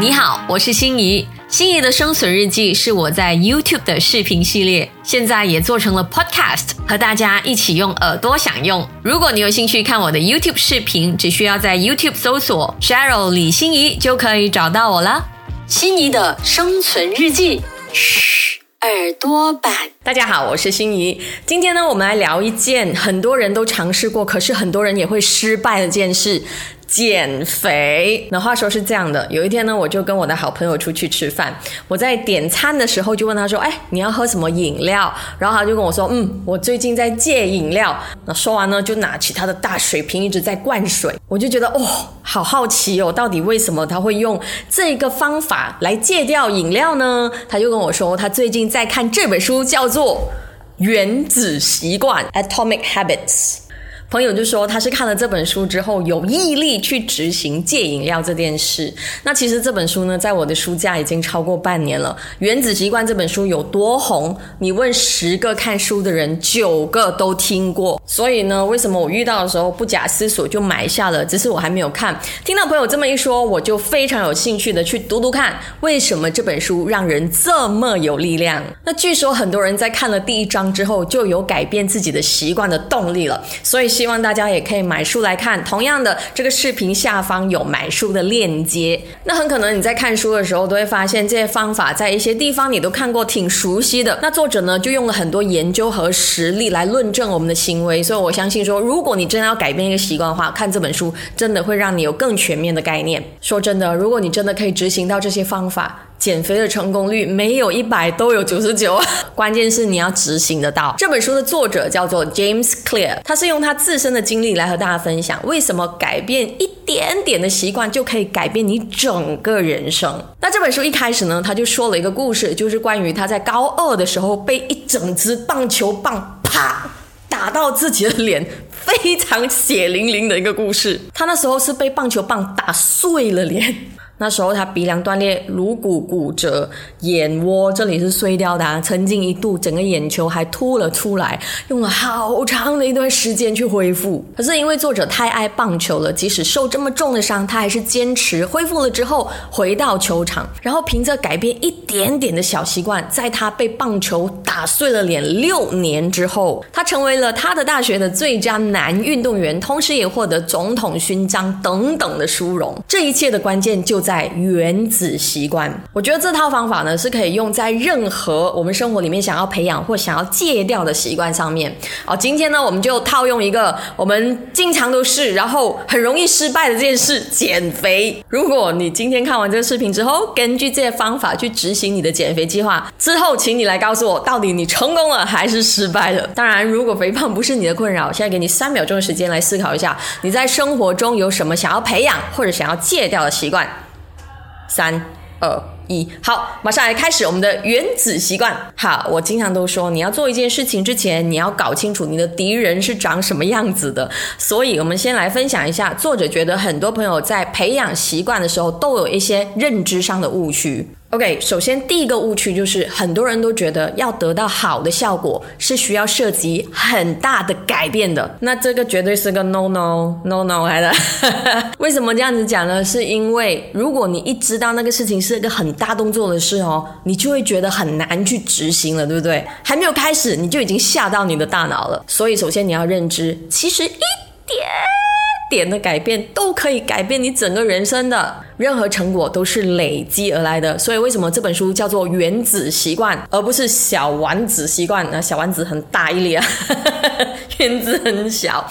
你好，我是心怡。心怡的生存日记是我在 YouTube 的视频系列，现在也做成了 Podcast，和大家一起用耳朵享用。如果你有兴趣看我的 YouTube 视频，只需要在 YouTube 搜索 Cheryl 李心怡就可以找到我了。心怡的生存日记，嘘，耳朵版。大家好，我是心怡。今天呢，我们来聊一件很多人都尝试过，可是很多人也会失败的件事。减肥，那话说是这样的，有一天呢，我就跟我的好朋友出去吃饭，我在点餐的时候就问他说：“哎，你要喝什么饮料？”然后他就跟我说：“嗯，我最近在戒饮料。”那说完呢，就拿起他的大水瓶一直在灌水，我就觉得哦，好好奇哦，到底为什么他会用这个方法来戒掉饮料呢？他就跟我说，他最近在看这本书，叫做《原子习惯》（Atomic Habits）。朋友就说他是看了这本书之后有毅力去执行戒饮料这件事。那其实这本书呢，在我的书架已经超过半年了。《原子习惯》这本书有多红？你问十个看书的人，九个都听过。所以呢，为什么我遇到的时候不假思索就买下了？只是我还没有看。听到朋友这么一说，我就非常有兴趣的去读读看，为什么这本书让人这么有力量？那据说很多人在看了第一章之后，就有改变自己的习惯的动力了。所以。希望大家也可以买书来看。同样的，这个视频下方有买书的链接。那很可能你在看书的时候，都会发现这些方法在一些地方你都看过，挺熟悉的。那作者呢，就用了很多研究和实例来论证我们的行为。所以我相信说，如果你真的要改变一个习惯的话，看这本书真的会让你有更全面的概念。说真的，如果你真的可以执行到这些方法。减肥的成功率没有一百都有九十九，关键是你要执行得到。这本书的作者叫做 James Clear，他是用他自身的经历来和大家分享，为什么改变一点点的习惯就可以改变你整个人生。那这本书一开始呢，他就说了一个故事，就是关于他在高二的时候被一整支棒球棒啪打到自己的脸，非常血淋淋的一个故事。他那时候是被棒球棒打碎了脸。那时候他鼻梁断裂，颅骨骨折，眼窝这里是碎掉的，曾经一度整个眼球还凸了出来，用了好长的一段时间去恢复。可是因为作者太爱棒球了，即使受这么重的伤，他还是坚持恢复了之后回到球场，然后凭着改变一点点的小习惯，在他被棒球打碎了脸六年之后，他成为了他的大学的最佳男运动员，同时也获得总统勋章等等的殊荣。这一切的关键就在。在原子习惯，我觉得这套方法呢是可以用在任何我们生活里面想要培养或想要戒掉的习惯上面。好，今天呢我们就套用一个我们经常都是，然后很容易失败的这件事——减肥。如果你今天看完这个视频之后，根据这些方法去执行你的减肥计划之后，请你来告诉我，到底你成功了还是失败了？当然，如果肥胖不是你的困扰，现在给你三秒钟的时间来思考一下，你在生活中有什么想要培养或者想要戒掉的习惯。三二一，好，马上来开始我们的原子习惯。好，我经常都说，你要做一件事情之前，你要搞清楚你的敌人是长什么样子的。所以，我们先来分享一下，作者觉得很多朋友在培养习惯的时候，都有一些认知上的误区。OK，首先第一个误区就是很多人都觉得要得到好的效果是需要涉及很大的改变的，那这个绝对是个 no no no no 来的。为什么这样子讲呢？是因为如果你一知道那个事情是一个很大动作的事哦，你就会觉得很难去执行了，对不对？还没有开始你就已经吓到你的大脑了。所以首先你要认知，其实一点。点的改变都可以改变你整个人生的，任何成果都是累积而来的。所以为什么这本书叫做《原子习惯》，而不是《小丸子习惯》？那小丸子很大一粒啊，原子很小。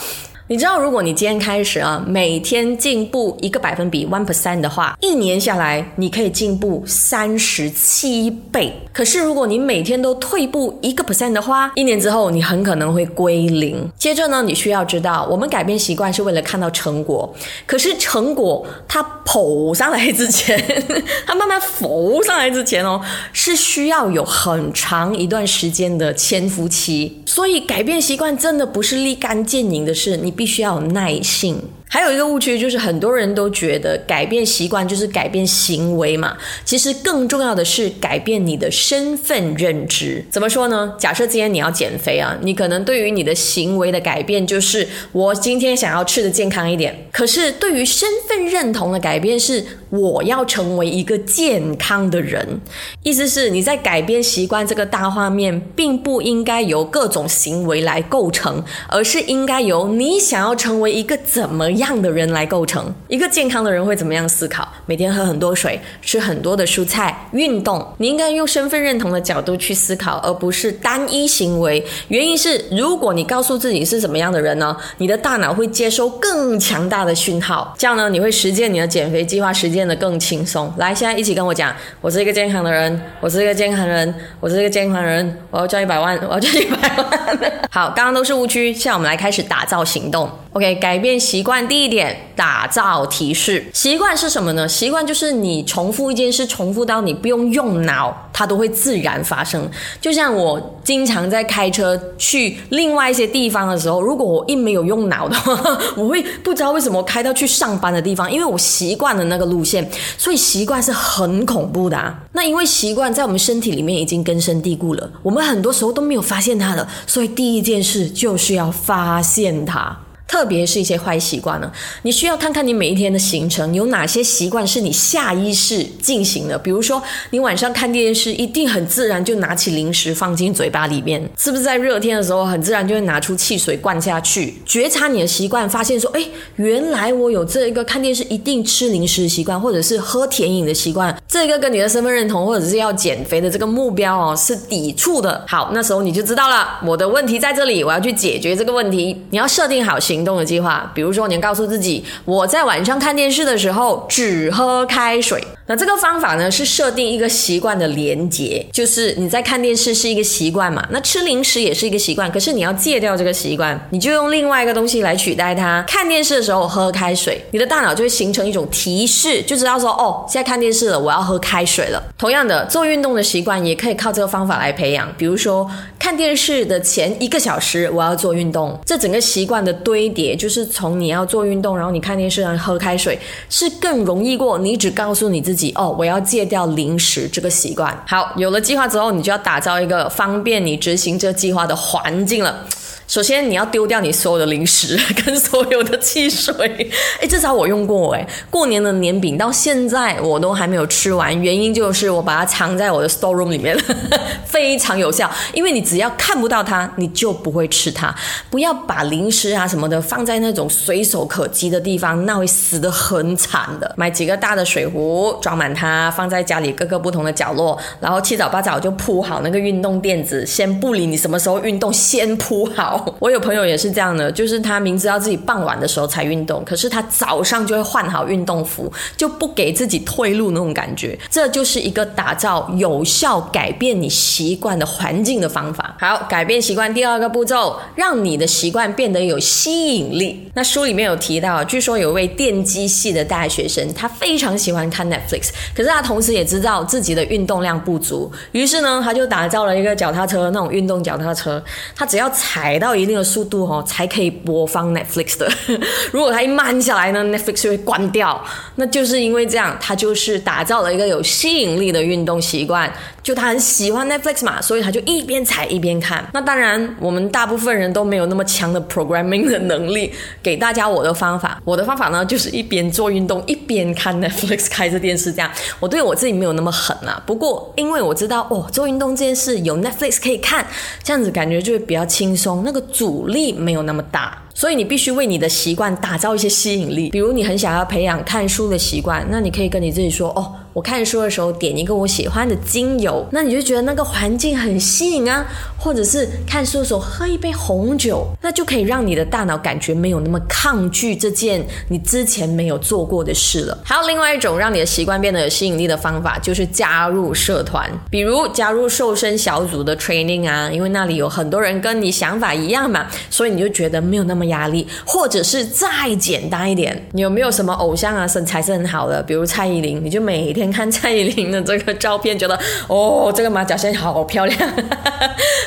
你知道，如果你今天开始啊，每天进步一个百分比 one percent 的话，一年下来你可以进步三十七倍。可是如果你每天都退步一个 percent 的话，一年之后你很可能会归零。接着呢，你需要知道，我们改变习惯是为了看到成果。可是成果它跑上来之前，它慢慢浮上来之前哦，是需要有很长一段时间的潜伏期。所以改变习惯真的不是立竿见影的事，你。必须要有耐性。还有一个误区就是，很多人都觉得改变习惯就是改变行为嘛。其实更重要的是改变你的身份认知。怎么说呢？假设今天你要减肥啊，你可能对于你的行为的改变就是我今天想要吃的健康一点。可是对于身份认同的改变是，我要成为一个健康的人。意思是你在改变习惯这个大画面，并不应该由各种行为来构成，而是应该由你想要成为一个怎么样的人来构成。一个健康的人会怎么样思考？每天喝很多水，吃很多的蔬菜，运动。你应该用身份认同的角度去思考，而不是单一行为。原因是，如果你告诉自己是什么样的人呢？你的大脑会接收更强大的讯号，这样呢，你会实践你的减肥计划，实践变得更轻松。来，现在一起跟我讲，我是一个健康的人，我是一个健康人，我是一个健康人，我要赚一百万，我要赚一百万。好，刚刚都是误区，现在我们来开始打造行动。OK，改变习惯第一点，打造提示。习惯是什么呢？习惯就是你重复一件事，重复到你不用用脑，它都会自然发生。就像我经常在开车去另外一些地方的时候，如果我一没有用脑的话，我会不知道为什么开到去上班的地方，因为我习惯了那个路线，所以习惯是很恐怖的啊。那因为习惯在我们身体里面已经根深蒂固了，我们很多时候都没有发现它的，所以第一件事就是要发现它。特别是一些坏习惯呢，你需要看看你每一天的行程有哪些习惯是你下意识进行的。比如说，你晚上看电视，一定很自然就拿起零食放进嘴巴里面，是不是在热天的时候很自然就会拿出汽水灌下去？觉察你的习惯，发现说，哎，原来我有这一个看电视一定吃零食的习惯，或者是喝甜饮的习惯，这个跟你的身份认同或者是要减肥的这个目标哦是抵触的。好，那时候你就知道了，我的问题在这里，我要去解决这个问题。你要设定好行。行动的计划，比如说，你告诉自己，我在晚上看电视的时候只喝开水。那这个方法呢，是设定一个习惯的连结，就是你在看电视是一个习惯嘛，那吃零食也是一个习惯。可是你要戒掉这个习惯，你就用另外一个东西来取代它。看电视的时候喝开水，你的大脑就会形成一种提示，就知道说，哦，现在看电视了，我要喝开水了。同样的，做运动的习惯也可以靠这个方法来培养，比如说，看电视的前一个小时我要做运动，这整个习惯的堆。叠就是从你要做运动，然后你看电视，然后喝开水，是更容易过你只告诉你自己哦，我要戒掉零食这个习惯。好，有了计划之后，你就要打造一个方便你执行这计划的环境了。首先，你要丢掉你所有的零食 跟所有的汽水。哎，至少我用过哎，过年的年饼到现在我都还没有吃完，原因就是我把它藏在我的 store room 里面了，非常有效。因为你只要看不到它，你就不会吃它。不要把零食啊什么的放在那种随手可及的地方，那会死得很惨的。买几个大的水壶，装满它，放在家里各个不同的角落，然后七早八早就铺好那个运动垫子，先不理你什么时候运动，先铺好。我有朋友也是这样的，就是他明知道自己傍晚的时候才运动，可是他早上就会换好运动服，就不给自己退路那种感觉。这就是一个打造有效改变你习惯的环境的方法。好，改变习惯第二个步骤，让你的习惯变得有吸引力。那书里面有提到，据说有位电机系的大学生，他非常喜欢看 Netflix，可是他同时也知道自己的运动量不足，于是呢，他就打造了一个脚踏车，那种运动脚踏车，他只要踩到。到一定的速度哦，才可以播放 Netflix 的。如果它一慢下来呢，Netflix 就会关掉。那就是因为这样，他就是打造了一个有吸引力的运动习惯。就他很喜欢 Netflix 嘛，所以他就一边踩一边看。那当然，我们大部分人都没有那么强的 programming 的能力。给大家我的方法，我的方法呢，就是一边做运动一边看 Netflix，开着电视这样。我对我自己没有那么狠啊。不过因为我知道哦，做运动这件事有 Netflix 可以看，这样子感觉就会比较轻松，那个阻力没有那么大。所以你必须为你的习惯打造一些吸引力，比如你很想要培养看书的习惯，那你可以跟你自己说哦。我看书的时候点一个我喜欢的精油，那你就觉得那个环境很吸引啊。或者是看书的时候喝一杯红酒，那就可以让你的大脑感觉没有那么抗拒这件你之前没有做过的事了。还有另外一种让你的习惯变得有吸引力的方法，就是加入社团，比如加入瘦身小组的 training 啊，因为那里有很多人跟你想法一样嘛，所以你就觉得没有那么压力。或者是再简单一点，你有没有什么偶像啊身材是很好的，比如蔡依林，你就每天看蔡依林的这个照片，觉得哦，这个马甲线好漂亮。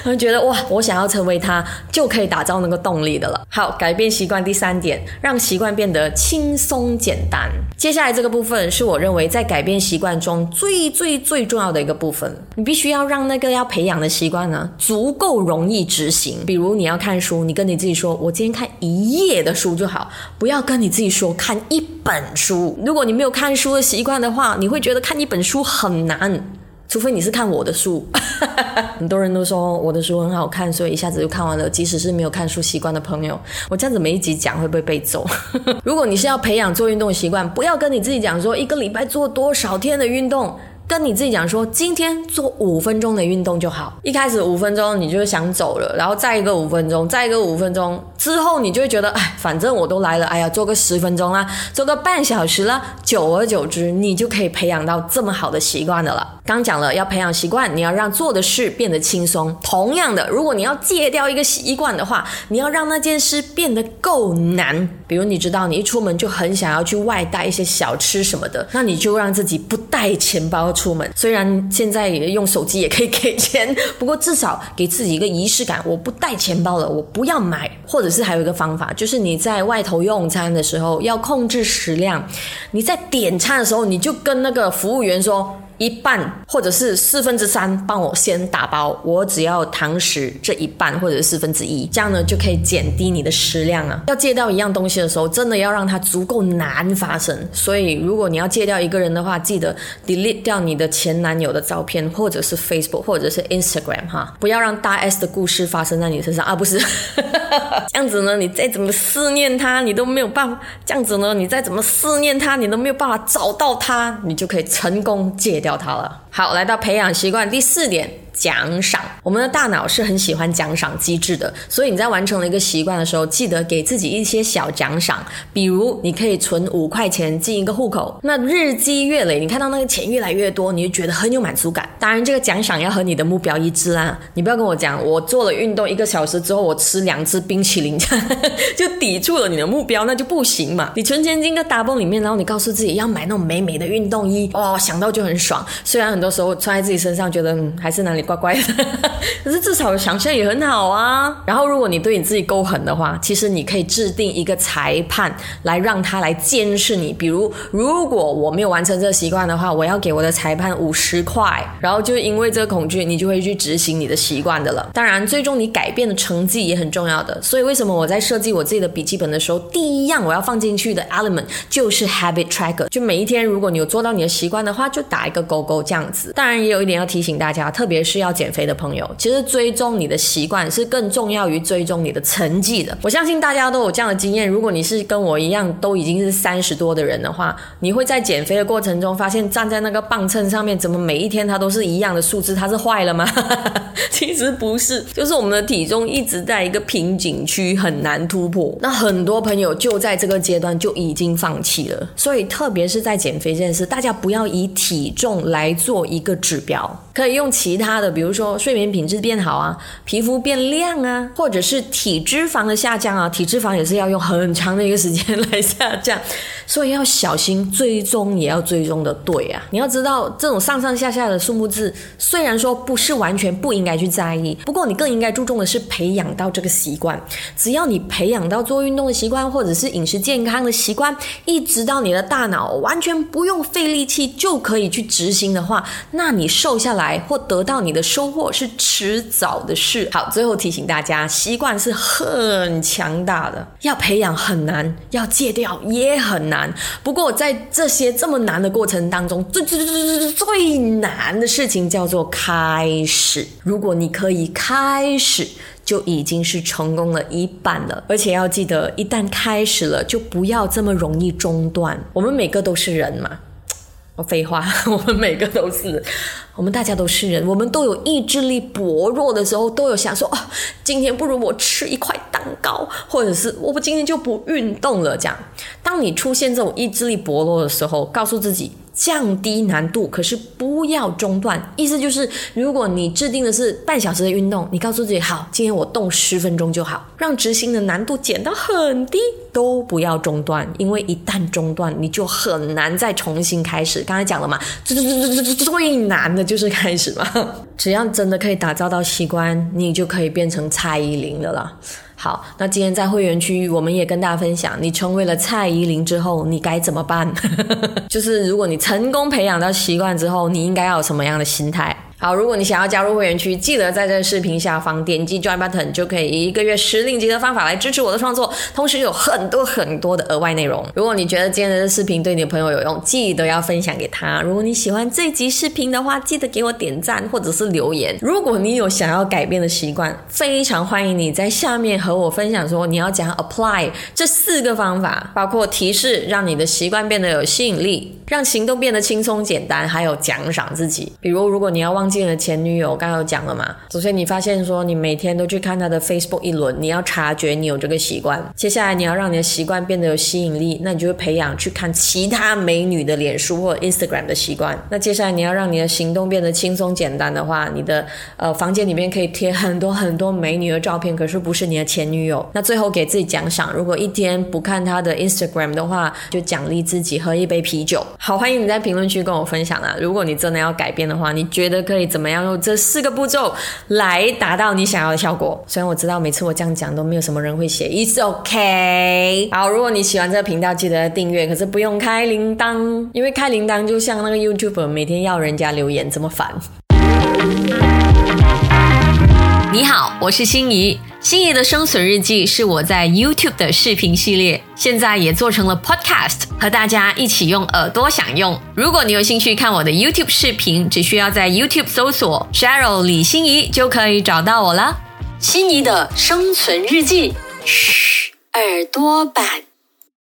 会 觉得哇，我想要成为她，就可以打造那个动力的了。好，改变习惯第三点，让习惯变得轻松简单。接下来这个部分是我认为在改变习惯中最最最重要的一个部分。你必须要让那个要培养的习惯呢足够容易执行。比如你要看书，你跟你自己说，我今天看一页的书就好，不要跟你自己说看一本书。如果你没有看书的习惯的话，你会觉得看一本书很难。除非你是看我的书，很多人都说我的书很好看，所以一下子就看完了。即使是没有看书习惯的朋友，我这样子每一集讲会不会被揍？如果你是要培养做运动习惯，不要跟你自己讲说一个礼拜做多少天的运动。跟你自己讲说，今天做五分钟的运动就好。一开始五分钟，你就想走了，然后再一个五分钟，再一个五分钟之后，你就会觉得，哎，反正我都来了，哎呀，做个十分钟啦，做个半小时啦，久而久之，你就可以培养到这么好的习惯的了。刚讲了，要培养习惯，你要让做的事变得轻松。同样的，如果你要戒掉一个习惯的话，你要让那件事变得够难。比如，你知道你一出门就很想要去外带一些小吃什么的，那你就让自己不带钱包。出门虽然现在用手机也可以给钱，不过至少给自己一个仪式感。我不带钱包了，我不要买。或者是还有一个方法，就是你在外头用餐的时候要控制食量。你在点餐的时候，你就跟那个服务员说。一半或者是四分之三，帮我先打包，我只要堂食这一半或者是四分之一，这样呢就可以减低你的食量啊。要戒掉一样东西的时候，真的要让它足够难发生。所以如果你要戒掉一个人的话，记得 delete 掉你的前男友的照片，或者是 Facebook 或者是 Instagram 哈，不要让大 S 的故事发生在你身上啊！不是 这样子呢，你再怎么思念他，你都没有办法。这样子呢，你再怎么思念他，你都没有办法找到他，你就可以成功戒掉。他了。好，来到培养习惯第四点。奖赏，我们的大脑是很喜欢奖赏机制的，所以你在完成了一个习惯的时候，记得给自己一些小奖赏，比如你可以存五块钱进一个户口，那日积月累，你看到那个钱越来越多，你就觉得很有满足感。当然，这个奖赏要和你的目标一致啊，你不要跟我讲，我做了运动一个小时之后，我吃两只冰淇淋，就抵触了你的目标，那就不行嘛。你存钱进个大泵里面，然后你告诉自己要买那种美美的运动衣，哦，想到就很爽。虽然很多时候穿在自己身上，觉得嗯，还是哪里。乖乖的，可是至少想象也很好啊。然后，如果你对你自己够狠的话，其实你可以制定一个裁判来让他来监视你。比如，如果我没有完成这个习惯的话，我要给我的裁判五十块。然后，就因为这个恐惧，你就会去执行你的习惯的了。当然，最终你改变的成绩也很重要的。所以，为什么我在设计我自己的笔记本的时候，第一样我要放进去的 element 就是 habit tracker。就每一天，如果你有做到你的习惯的话，就打一个勾勾这样子。当然，也有一点要提醒大家，特别是。是要减肥的朋友，其实追踪你的习惯是更重要于追踪你的成绩的。我相信大家都有这样的经验。如果你是跟我一样都已经是三十多的人的话，你会在减肥的过程中发现，站在那个磅秤上面，怎么每一天它都是一样的数字？它是坏了吗？其实不是，就是我们的体重一直在一个瓶颈区，很难突破。那很多朋友就在这个阶段就已经放弃了。所以，特别是在减肥这件事，大家不要以体重来做一个指标，可以用其他。的，比如说睡眠品质变好啊，皮肤变亮啊，或者是体脂肪的下降啊，体脂肪也是要用很长的一个时间来下降，所以要小心追踪，也要追踪的对啊。你要知道，这种上上下下的数目字，虽然说不是完全不应该去在意，不过你更应该注重的是培养到这个习惯。只要你培养到做运动的习惯，或者是饮食健康的习惯，一直到你的大脑完全不用费力气就可以去执行的话，那你瘦下来或得到你。的收获是迟早的事。好，最后提醒大家，习惯是很强大的，要培养很难，要戒掉也很难。不过在这些这么难的过程当中，最最最最最难的事情叫做开始。如果你可以开始，就已经是成功了一半了。而且要记得，一旦开始了，就不要这么容易中断。我们每个都是人嘛。我废话，我们每个都是，我们大家都是人，我们都有意志力薄弱的时候，都有想说，哦，今天不如我吃一块蛋糕，或者是我不今天就不运动了。这样，当你出现这种意志力薄弱的时候，告诉自己。降低难度，可是不要中断。意思就是，如果你制定的是半小时的运动，你告诉自己好，今天我动十分钟就好，让执行的难度减到很低，都不要中断，因为一旦中断，你就很难再重新开始。刚才讲了嘛，最最最最最最难的就是开始嘛。只要真的可以打造到习惯，你就可以变成蔡依林的了。好，那今天在会员区，我们也跟大家分享，你成为了蔡依林之后，你该怎么办？就是如果你成功培养到习惯之后，你应该要有什么样的心态？好，如果你想要加入会员区，记得在这个视频下方点击 Join Button，就可以以一个月十令吉的方法来支持我的创作，同时有很多很多的额外内容。如果你觉得今天的视频对你的朋友有用，记得要分享给他。如果你喜欢这集视频的话，记得给我点赞或者是留言。如果你有想要改变的习惯，非常欢迎你在下面和我分享说你要讲 Apply 这四个方法，包括提示让你的习惯变得有吸引力，让行动变得轻松简单，还有奖赏自己。比如，如果你要忘。进了前女友，刚刚有讲了嘛？首先，你发现说你每天都去看他的 Facebook 一轮，你要察觉你有这个习惯。接下来，你要让你的习惯变得有吸引力，那你就会培养去看其他美女的脸书或 Instagram 的习惯。那接下来，你要让你的行动变得轻松简单的话，你的呃房间里面可以贴很多很多美女的照片，可是不是你的前女友。那最后给自己奖赏，如果一天不看他的 Instagram 的话，就奖励自己喝一杯啤酒。好，欢迎你在评论区跟我分享啊！如果你真的要改变的话，你觉得可以？怎么样用这四个步骤来达到你想要的效果？虽然我知道每次我这样讲都没有什么人会写，It's OK。好，如果你喜欢这个频道，记得订阅，可是不用开铃铛，因为开铃铛就像那个 YouTube 每天要人家留言这么烦。你好，我是心仪。心仪的生存日记是我在 YouTube 的视频系列，现在也做成了 Podcast，和大家一起用耳朵享用。如果你有兴趣看我的 YouTube 视频，只需要在 YouTube 搜索 Cheryl 李心怡就可以找到我了。心仪的生存日记，嘘，耳朵版。